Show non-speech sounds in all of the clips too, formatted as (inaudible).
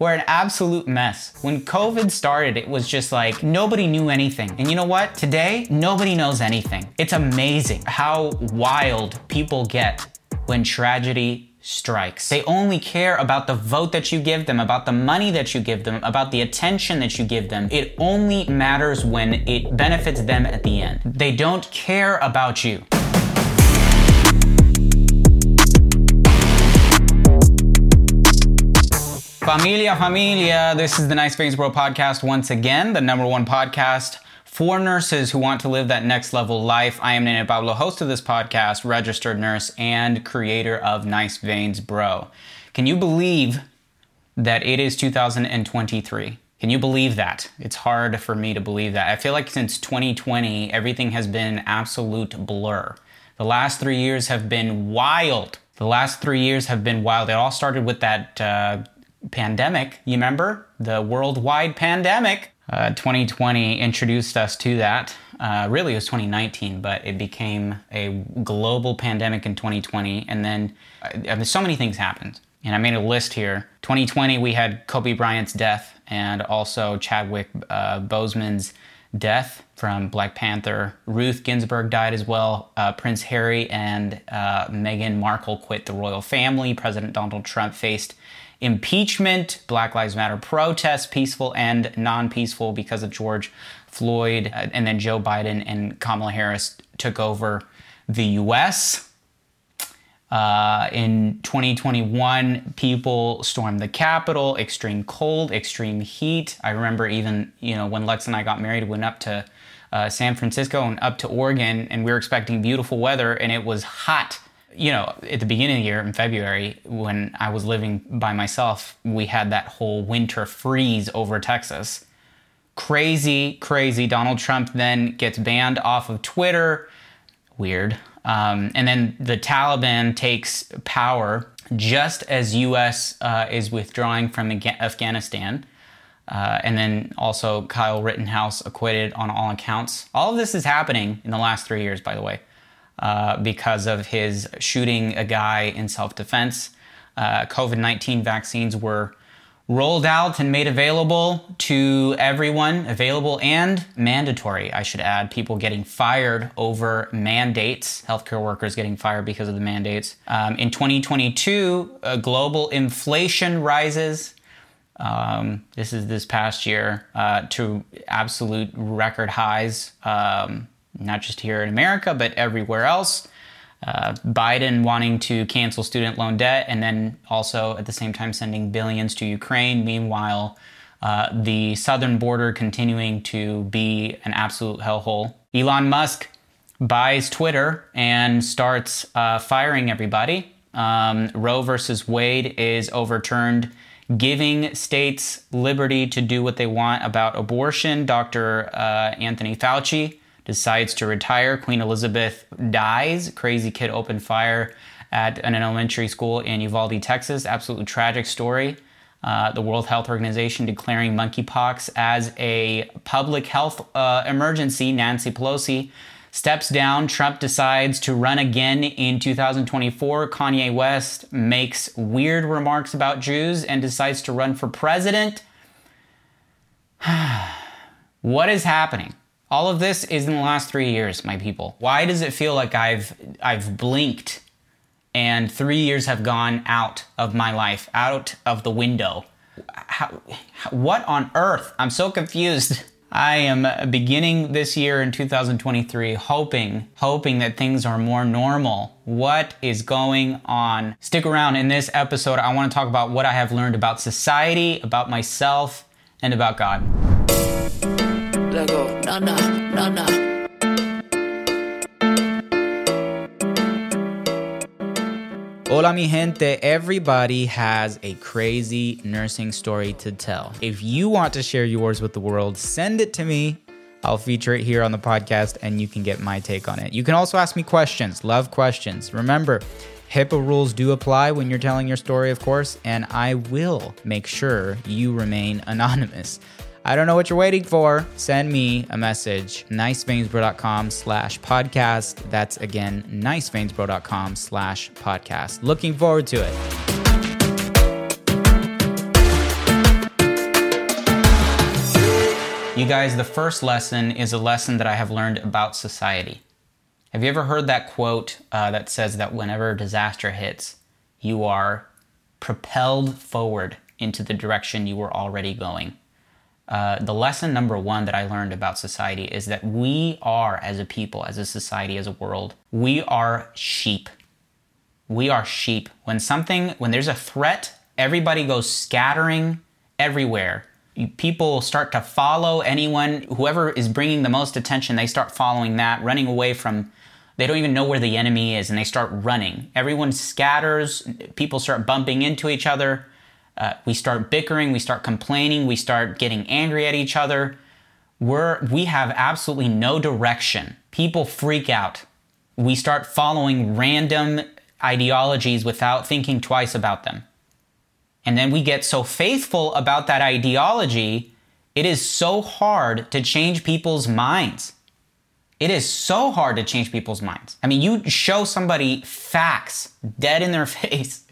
We're an absolute mess. When COVID started, it was just like nobody knew anything. And you know what? Today, nobody knows anything. It's amazing how wild people get when tragedy strikes. They only care about the vote that you give them, about the money that you give them, about the attention that you give them. It only matters when it benefits them at the end. They don't care about you. Familia, familia. This is the Nice Veins Bro podcast once again, the number one podcast for nurses who want to live that next level life. I am Nene Pablo, host of this podcast, registered nurse, and creator of Nice Veins Bro. Can you believe that it is 2023? Can you believe that? It's hard for me to believe that. I feel like since 2020, everything has been absolute blur. The last three years have been wild. The last three years have been wild. It all started with that uh, pandemic. You remember the worldwide pandemic? Uh, 2020 introduced us to that. Uh, really, it was 2019, but it became a global pandemic in 2020. And then uh, so many things happened. And I made a list here. 2020, we had Kobe Bryant's death and also Chadwick uh, Boseman's death from Black Panther. Ruth Ginsburg died as well. Uh, Prince Harry and uh, Meghan Markle quit the royal family. President Donald Trump faced impeachment, Black Lives Matter protests, peaceful and non peaceful because of George Floyd. Uh, and then Joe Biden and Kamala Harris took over the US. Uh, in 2021, people stormed the Capitol, extreme cold, extreme heat. I remember even, you know, when Lex and I got married, we went up to uh, San Francisco and up to Oregon, and we were expecting beautiful weather, and it was hot you know, at the beginning of the year in February, when I was living by myself, we had that whole winter freeze over Texas. Crazy, crazy. Donald Trump then gets banned off of Twitter. Weird. Um, and then the Taliban takes power just as U.S. Uh, is withdrawing from Afghanistan. Uh, and then also Kyle Rittenhouse acquitted on all accounts. All of this is happening in the last three years, by the way. Uh, because of his shooting a guy in self defense. Uh, COVID 19 vaccines were rolled out and made available to everyone, available and mandatory, I should add. People getting fired over mandates, healthcare workers getting fired because of the mandates. Um, in 2022, uh, global inflation rises. Um, this is this past year uh, to absolute record highs. Um, not just here in America, but everywhere else. Uh, Biden wanting to cancel student loan debt and then also at the same time sending billions to Ukraine. Meanwhile, uh, the southern border continuing to be an absolute hellhole. Elon Musk buys Twitter and starts uh, firing everybody. Um, Roe versus Wade is overturned, giving states liberty to do what they want about abortion. Dr. Uh, Anthony Fauci decides to retire. Queen Elizabeth dies. Crazy kid opened fire at an elementary school in Uvalde, Texas. Absolutely tragic story. Uh, the World Health Organization declaring monkeypox as a public health uh, emergency. Nancy Pelosi steps down. Trump decides to run again in 2024. Kanye West makes weird remarks about Jews and decides to run for president. (sighs) what is happening? All of this is in the last three years, my people. Why does it feel like I've I've blinked and three years have gone out of my life, out of the window? How, what on earth? I'm so confused. I am beginning this year in 2023 hoping, hoping that things are more normal. What is going on? Stick around in this episode. I want to talk about what I have learned about society, about myself, and about God. Let go. Hola, mi gente. Everybody has a crazy nursing story to tell. If you want to share yours with the world, send it to me. I'll feature it here on the podcast and you can get my take on it. You can also ask me questions. Love questions. Remember, HIPAA rules do apply when you're telling your story, of course, and I will make sure you remain anonymous. I don't know what you're waiting for. Send me a message, niceveinsbro.com slash podcast. That's again, niceveinsbro.com slash podcast. Looking forward to it. You guys, the first lesson is a lesson that I have learned about society. Have you ever heard that quote uh, that says that whenever disaster hits, you are propelled forward into the direction you were already going? Uh, the lesson number one that I learned about society is that we are, as a people, as a society, as a world, we are sheep. We are sheep. When something, when there's a threat, everybody goes scattering everywhere. People start to follow anyone, whoever is bringing the most attention, they start following that, running away from, they don't even know where the enemy is, and they start running. Everyone scatters, people start bumping into each other uh, we start bickering, we start complaining, we start getting angry at each other. We're, we have absolutely no direction. People freak out. We start following random ideologies without thinking twice about them. And then we get so faithful about that ideology, it is so hard to change people's minds. It is so hard to change people's minds. I mean, you show somebody facts dead in their (laughs) face,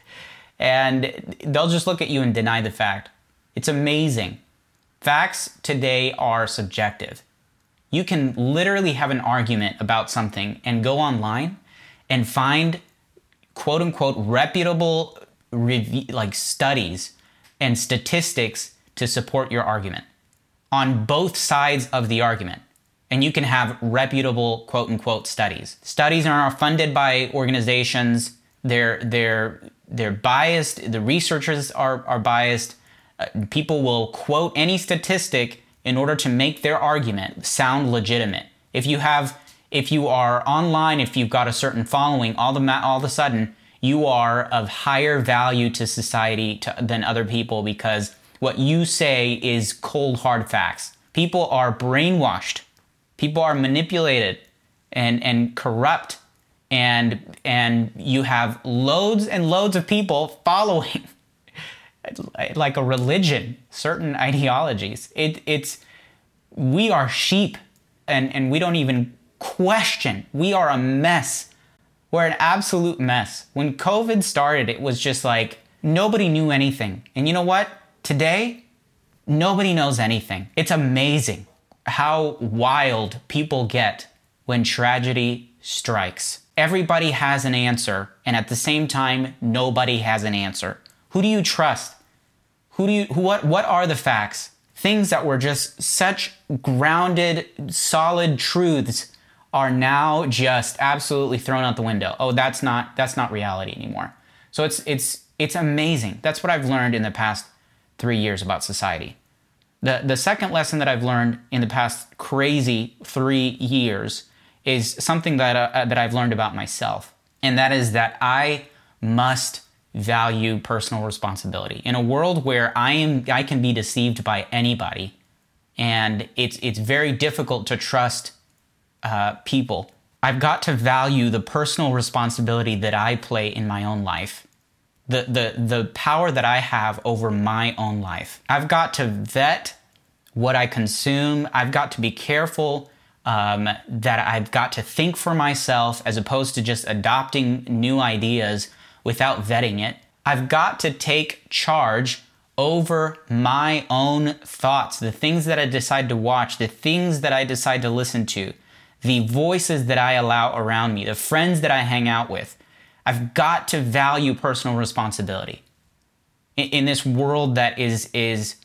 and they'll just look at you and deny the fact. It's amazing. Facts today are subjective. You can literally have an argument about something and go online and find quote unquote reputable like studies and statistics to support your argument on both sides of the argument. And you can have reputable quote unquote studies. Studies are funded by organizations. They're they're they're biased. The researchers are, are biased. Uh, people will quote any statistic in order to make their argument sound legitimate. If you have, if you are online, if you've got a certain following, all the ma- all of a sudden you are of higher value to society to, than other people because what you say is cold hard facts. People are brainwashed. People are manipulated and and corrupt and and you have loads and loads of people following (laughs) like a religion certain ideologies. It, it's we are sheep and and we don't even question. We are a mess. We're an absolute mess. When covid started it was just like nobody knew anything. And you know what? Today nobody knows anything. It's amazing how wild people get when tragedy strikes everybody has an answer, and at the same time, nobody has an answer. Who do you trust? Who do you, who, what, what are the facts? Things that were just such grounded, solid truths are now just absolutely thrown out the window. Oh, that's not, that's not reality anymore. So it's, it's, it's amazing. That's what I've learned in the past three years about society. The, the second lesson that I've learned in the past crazy three years is something that, uh, that I've learned about myself. And that is that I must value personal responsibility. In a world where I am I can be deceived by anybody and it's it's very difficult to trust uh, people. I've got to value the personal responsibility that I play in my own life. The, the, the power that I have over my own life. I've got to vet what I consume. I've got to be careful um, that I've got to think for myself as opposed to just adopting new ideas without vetting it. I've got to take charge over my own thoughts, the things that I decide to watch, the things that I decide to listen to, the voices that I allow around me, the friends that I hang out with. I've got to value personal responsibility in, in this world that is, is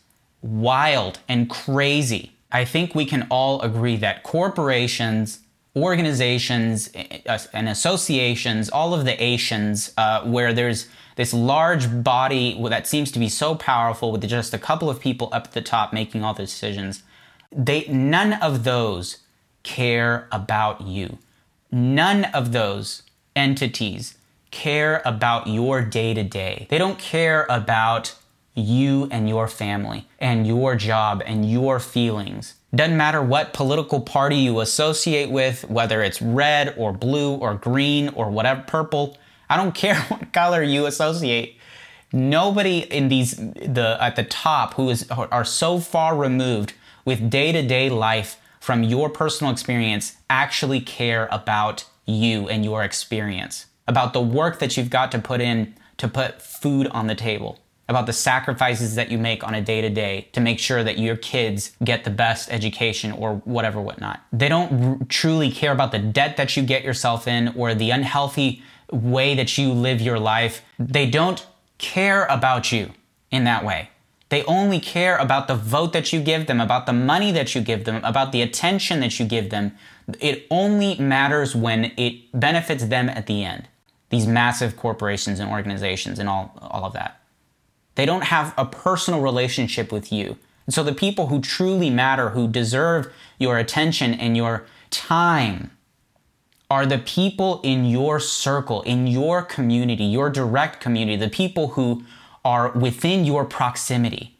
wild and crazy. I think we can all agree that corporations, organizations, uh, and associations, all of the Asians, uh, where there's this large body that seems to be so powerful with just a couple of people up at the top making all the decisions, they none of those care about you. None of those entities care about your day to day. They don't care about you and your family and your job and your feelings. Doesn't matter what political party you associate with, whether it's red or blue or green or whatever, purple. I don't (laughs) care what color you associate. Nobody in these the at the top who is are so far removed with day-to-day life from your personal experience actually care about you and your experience, about the work that you've got to put in to put food on the table. About the sacrifices that you make on a day to day to make sure that your kids get the best education or whatever, whatnot. They don't r- truly care about the debt that you get yourself in or the unhealthy way that you live your life. They don't care about you in that way. They only care about the vote that you give them, about the money that you give them, about the attention that you give them. It only matters when it benefits them at the end. These massive corporations and organizations and all, all of that. They don't have a personal relationship with you. And so the people who truly matter, who deserve your attention and your time, are the people in your circle, in your community, your direct community, the people who are within your proximity.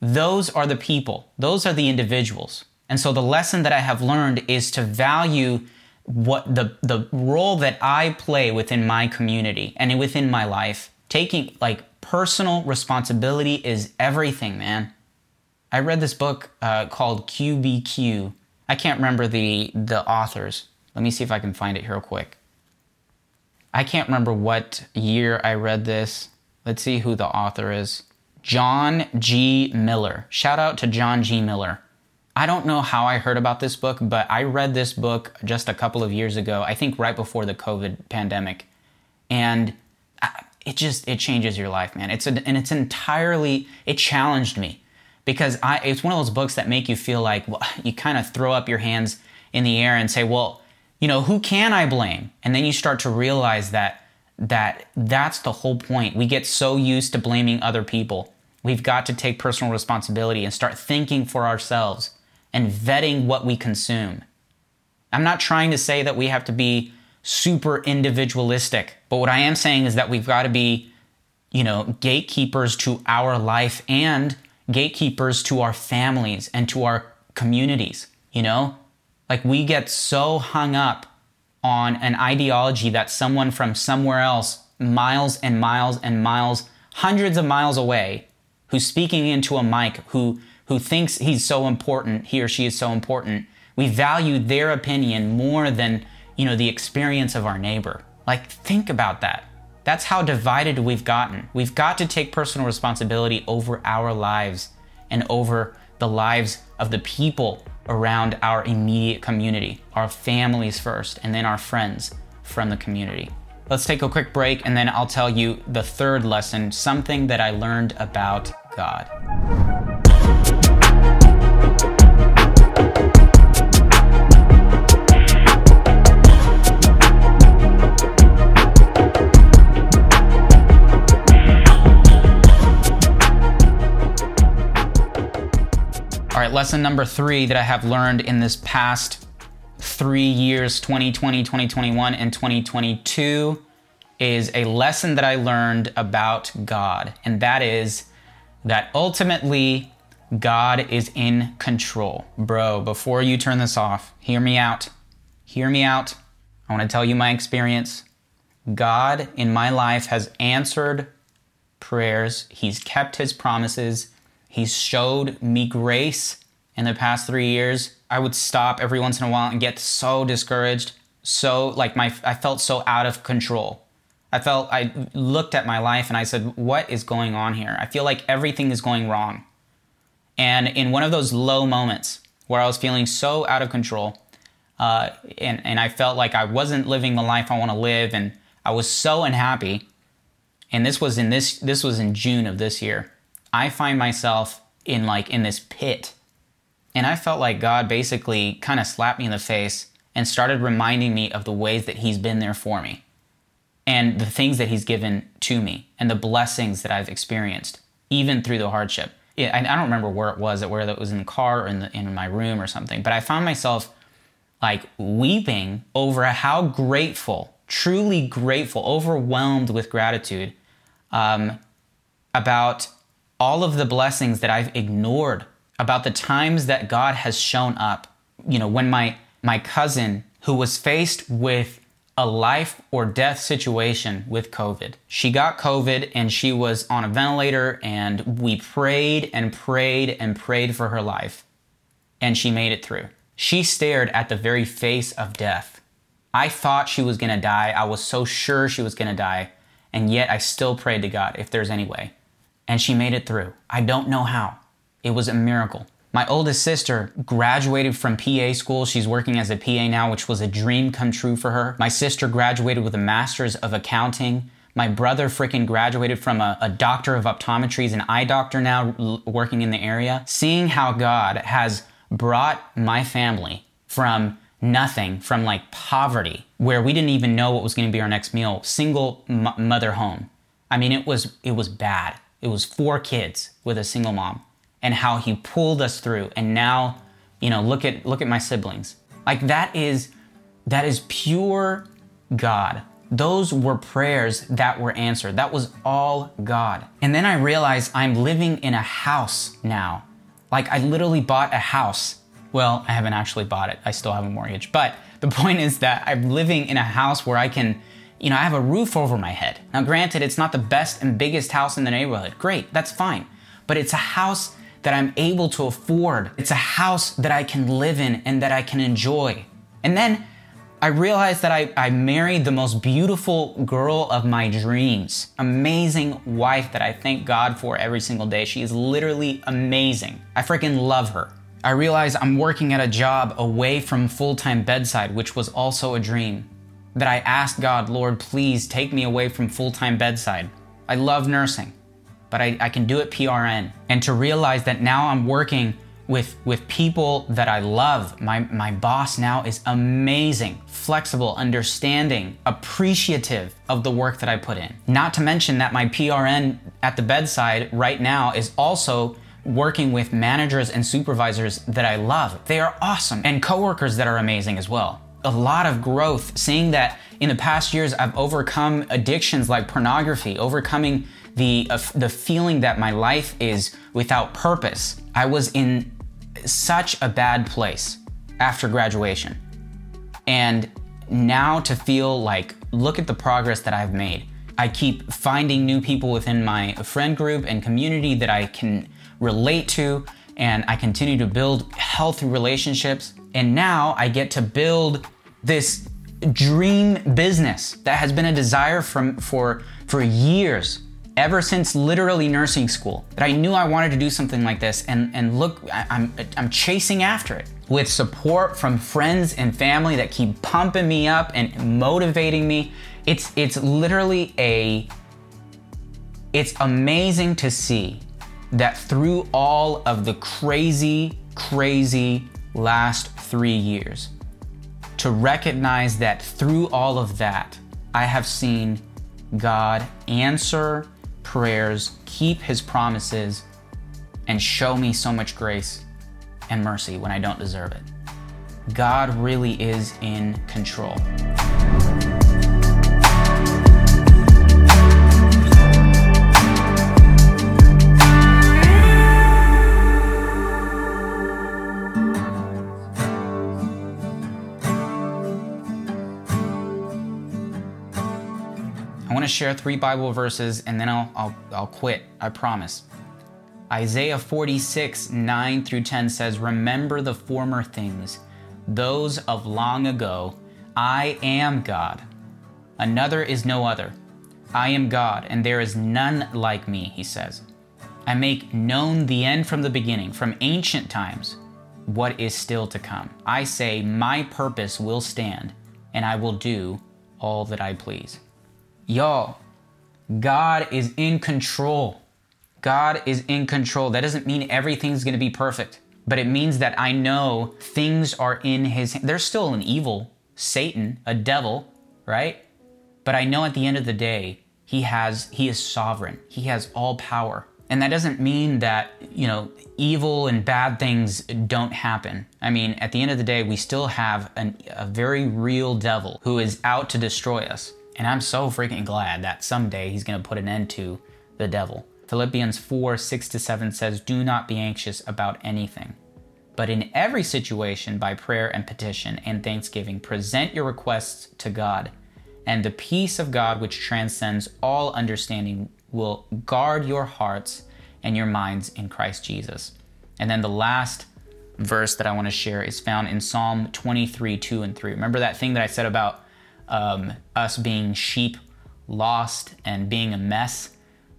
Those are the people, those are the individuals. And so the lesson that I have learned is to value what the, the role that I play within my community and within my life. Taking like personal responsibility is everything, man. I read this book uh, called QBQ. I can't remember the the authors. Let me see if I can find it here real quick. I can't remember what year I read this. Let's see who the author is. John G. Miller. Shout out to John G. Miller. I don't know how I heard about this book, but I read this book just a couple of years ago, I think right before the COVID pandemic. And it just it changes your life, man. It's a, and it's entirely it challenged me because I it's one of those books that make you feel like well, (laughs) you kind of throw up your hands in the air and say, "Well, you know, who can I blame?" And then you start to realize that that that's the whole point. We get so used to blaming other people. We've got to take personal responsibility and start thinking for ourselves and vetting what we consume. I'm not trying to say that we have to be super individualistic, but what I am saying is that we've got to be, you know, gatekeepers to our life and gatekeepers to our families and to our communities, you know? Like we get so hung up on an ideology that someone from somewhere else, miles and miles and miles, hundreds of miles away, who's speaking into a mic, who who thinks he's so important, he or she is so important. We value their opinion more than, you know, the experience of our neighbor. Like think about that. That's how divided we've gotten. We've got to take personal responsibility over our lives and over the lives of the people around our immediate community, our families first, and then our friends from the community. Let's take a quick break and then I'll tell you the third lesson something that I learned about God. Lesson number three that I have learned in this past three years 2020, 2021, and 2022 is a lesson that I learned about God, and that is that ultimately God is in control. Bro, before you turn this off, hear me out. Hear me out. I want to tell you my experience. God in my life has answered prayers, He's kept His promises He's showed me grace in the past three years. I would stop every once in a while and get so discouraged, so like my I felt so out of control. I felt I looked at my life and I said, "What is going on here? I feel like everything is going wrong." And in one of those low moments where I was feeling so out of control, uh, and and I felt like I wasn't living the life I want to live, and I was so unhappy. And this was in this this was in June of this year. I find myself in like in this pit. And I felt like God basically kind of slapped me in the face and started reminding me of the ways that He's been there for me and the things that He's given to me and the blessings that I've experienced, even through the hardship. I don't remember where it was, whether it was in the car or in, the, in my room or something, but I found myself like weeping over how grateful, truly grateful, overwhelmed with gratitude um, about all of the blessings that I've ignored, about the times that God has shown up. You know, when my my cousin who was faced with a life or death situation with COVID. She got COVID and she was on a ventilator and we prayed and prayed and prayed for her life. And she made it through. She stared at the very face of death. I thought she was to die. I was so sure she was to die. And yet I still prayed to God if there's any way and she made it through. I don't know how. It was a miracle. My oldest sister graduated from PA school. She's working as a PA now, which was a dream come true for her. My sister graduated with a master's of accounting. My brother freaking graduated from a, a doctor of optometry. He's an eye doctor now, l- working in the area. Seeing how God has brought my family from nothing, from like poverty, where we didn't even know what was going to be our next meal, single m- mother home. I mean, it was it was bad. It was four kids with a single mom, and how he pulled us through. And now, you know, look at look at my siblings. Like that is that is pure God. Those were prayers that were answered. That was all God. And then I realized I'm living in a house now. Like I literally bought a house. Well, I haven't actually bought it. I still have a mortgage. But the point is that I'm living in a house where I can, you know, I have a roof over my head. Now, granted, it's not the best and biggest house in the neighborhood. Great, that's fine. But it's a house that I'm able to afford. It's a house that I can live in and that I can enjoy. And then I realized that I, I married the most beautiful girl of my dreams. Amazing wife that I thank God for every single day. She is literally amazing. I freaking love her. I realized I'm working at a job away from full time bedside, which was also a dream. That I asked God, Lord, please take me away from full time bedside. I love nursing, but I, I can do it PRN. And to realize that now I'm working with with people that I love. My my boss now is amazing, flexible, understanding, appreciative of the work that I put in. Not to mention that my PRN at the bedside right now is also working with managers and supervisors that I love. They are awesome and coworkers that are amazing as well. A lot of growth seeing that in the past years I've overcome addictions like pornography, overcoming the uh, the feeling that my life is without purpose. I was in such a bad place after graduation. And now to feel like look at the progress that I've made. I keep finding new people within my friend group and community that I can relate to and I continue to build healthy relationships. And now I get to build this dream business that has been a desire from for for years ever since literally nursing school that I knew I wanted to do something like this. And and look I, I'm I'm chasing after it with support from friends and family that keep pumping me up and motivating me. It's it's literally a it's amazing to see that through all of the crazy crazy last 3 years to recognize that through all of that I have seen God answer prayers, keep his promises, and show me so much grace and mercy when I don't deserve it. God really is in control. Share three Bible verses and then I'll, I'll, I'll quit, I promise. Isaiah 46, 9 through 10 says, Remember the former things, those of long ago. I am God. Another is no other. I am God, and there is none like me, he says. I make known the end from the beginning, from ancient times, what is still to come. I say, My purpose will stand, and I will do all that I please. Y'all, God is in control. God is in control. That doesn't mean everything's going to be perfect, but it means that I know things are in his hand. There's still an evil, Satan, a devil, right? But I know at the end of the day, he has he is sovereign. He has all power. And that doesn't mean that, you know, evil and bad things don't happen. I mean, at the end of the day, we still have an, a very real devil who is out to destroy us. And I'm so freaking glad that someday he's going to put an end to the devil. Philippians 4 6 to 7 says, Do not be anxious about anything, but in every situation, by prayer and petition and thanksgiving, present your requests to God. And the peace of God, which transcends all understanding, will guard your hearts and your minds in Christ Jesus. And then the last verse that I want to share is found in Psalm 23 2 and 3. Remember that thing that I said about um, us being sheep, lost, and being a mess?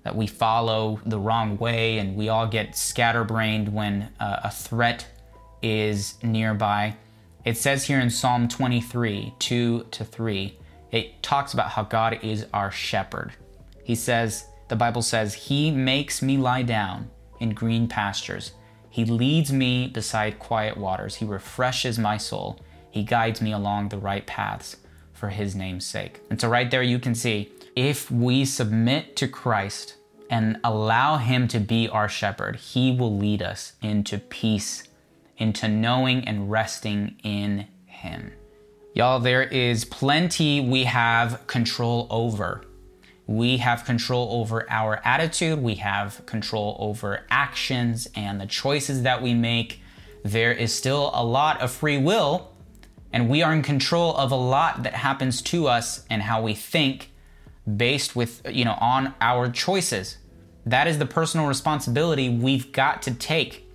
that we follow the wrong way and we all get scatterbrained when uh, a threat is nearby. It says here in Psalm 23 2 to 3, it talks about how God is our shepherd. He says, the Bible says, He makes me lie down in green pastures. He leads me beside quiet waters. He refreshes my soul. He guides me along the right paths for His name's sake. And so, right there, you can see if we submit to Christ and allow Him to be our shepherd, He will lead us into peace, into knowing and resting in Him. Y'all, there is plenty we have control over. We have control over our attitude, we have control over actions and the choices that we make. There is still a lot of free will, and we are in control of a lot that happens to us and how we think based with, you know, on our choices. That is the personal responsibility we've got to take.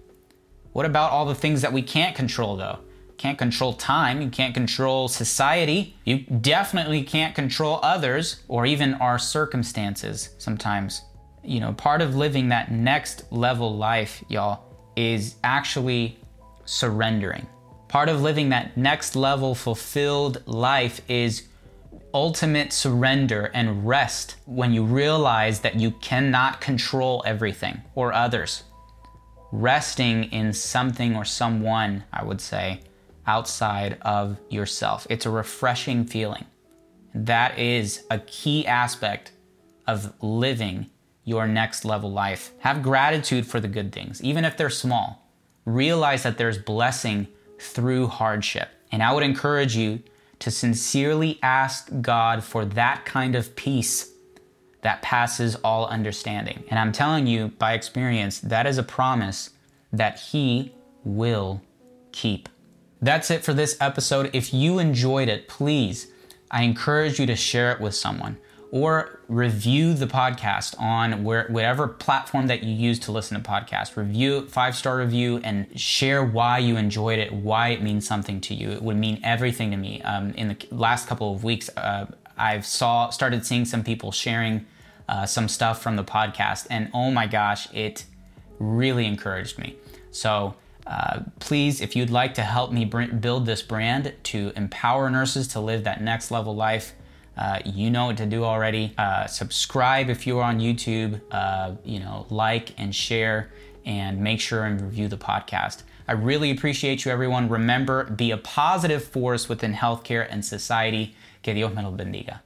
What about all the things that we can't control, though? Can't control time, you can't control society, you definitely can't control others or even our circumstances sometimes. You know, part of living that next level life, y'all, is actually surrendering. Part of living that next level fulfilled life is ultimate surrender and rest when you realize that you cannot control everything or others. Resting in something or someone, I would say, outside of yourself. It's a refreshing feeling. That is a key aspect of living your next level life. Have gratitude for the good things, even if they're small. Realize that there's blessing through hardship. And I would encourage you to sincerely ask God for that kind of peace that passes all understanding. And I'm telling you by experience, that is a promise that He will keep. That's it for this episode. If you enjoyed it, please, I encourage you to share it with someone or review the podcast on where, whatever platform that you use to listen to podcasts. Review five star review and share why you enjoyed it, why it means something to you. It would mean everything to me. Um, in the last couple of weeks, uh, I've saw started seeing some people sharing uh, some stuff from the podcast, and oh my gosh, it really encouraged me. So uh, please, if you'd like to help me build this brand to empower nurses to live that next level life, uh, you know what to do already. Uh, subscribe if you're on YouTube. Uh, you know, like and share, and make sure and review the podcast. I really appreciate you, everyone. Remember, be a positive force within healthcare and society. Que Dios me bendiga.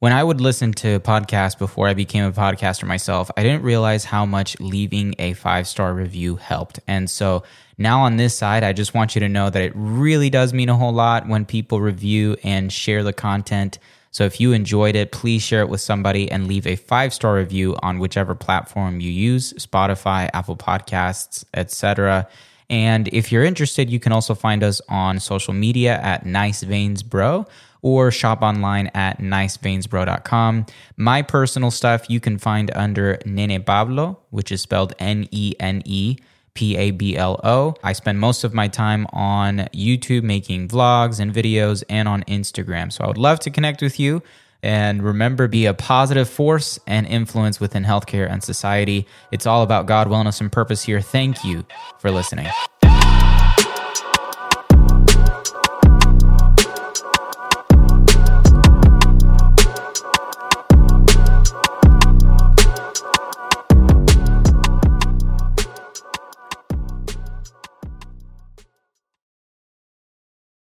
When I would listen to podcasts before I became a podcaster myself, I didn't realize how much leaving a five star review helped. And so now on this side, I just want you to know that it really does mean a whole lot when people review and share the content. So if you enjoyed it, please share it with somebody and leave a five star review on whichever platform you use Spotify, Apple Podcasts, etc. And if you're interested, you can also find us on social media at Nice Veins Bro or shop online at niceveinsbro.com. My personal stuff you can find under Nene Pablo, which is spelled N E N E. P A B L O. I spend most of my time on YouTube making vlogs and videos and on Instagram. So I would love to connect with you. And remember, be a positive force and influence within healthcare and society. It's all about God, wellness, and purpose here. Thank you for listening.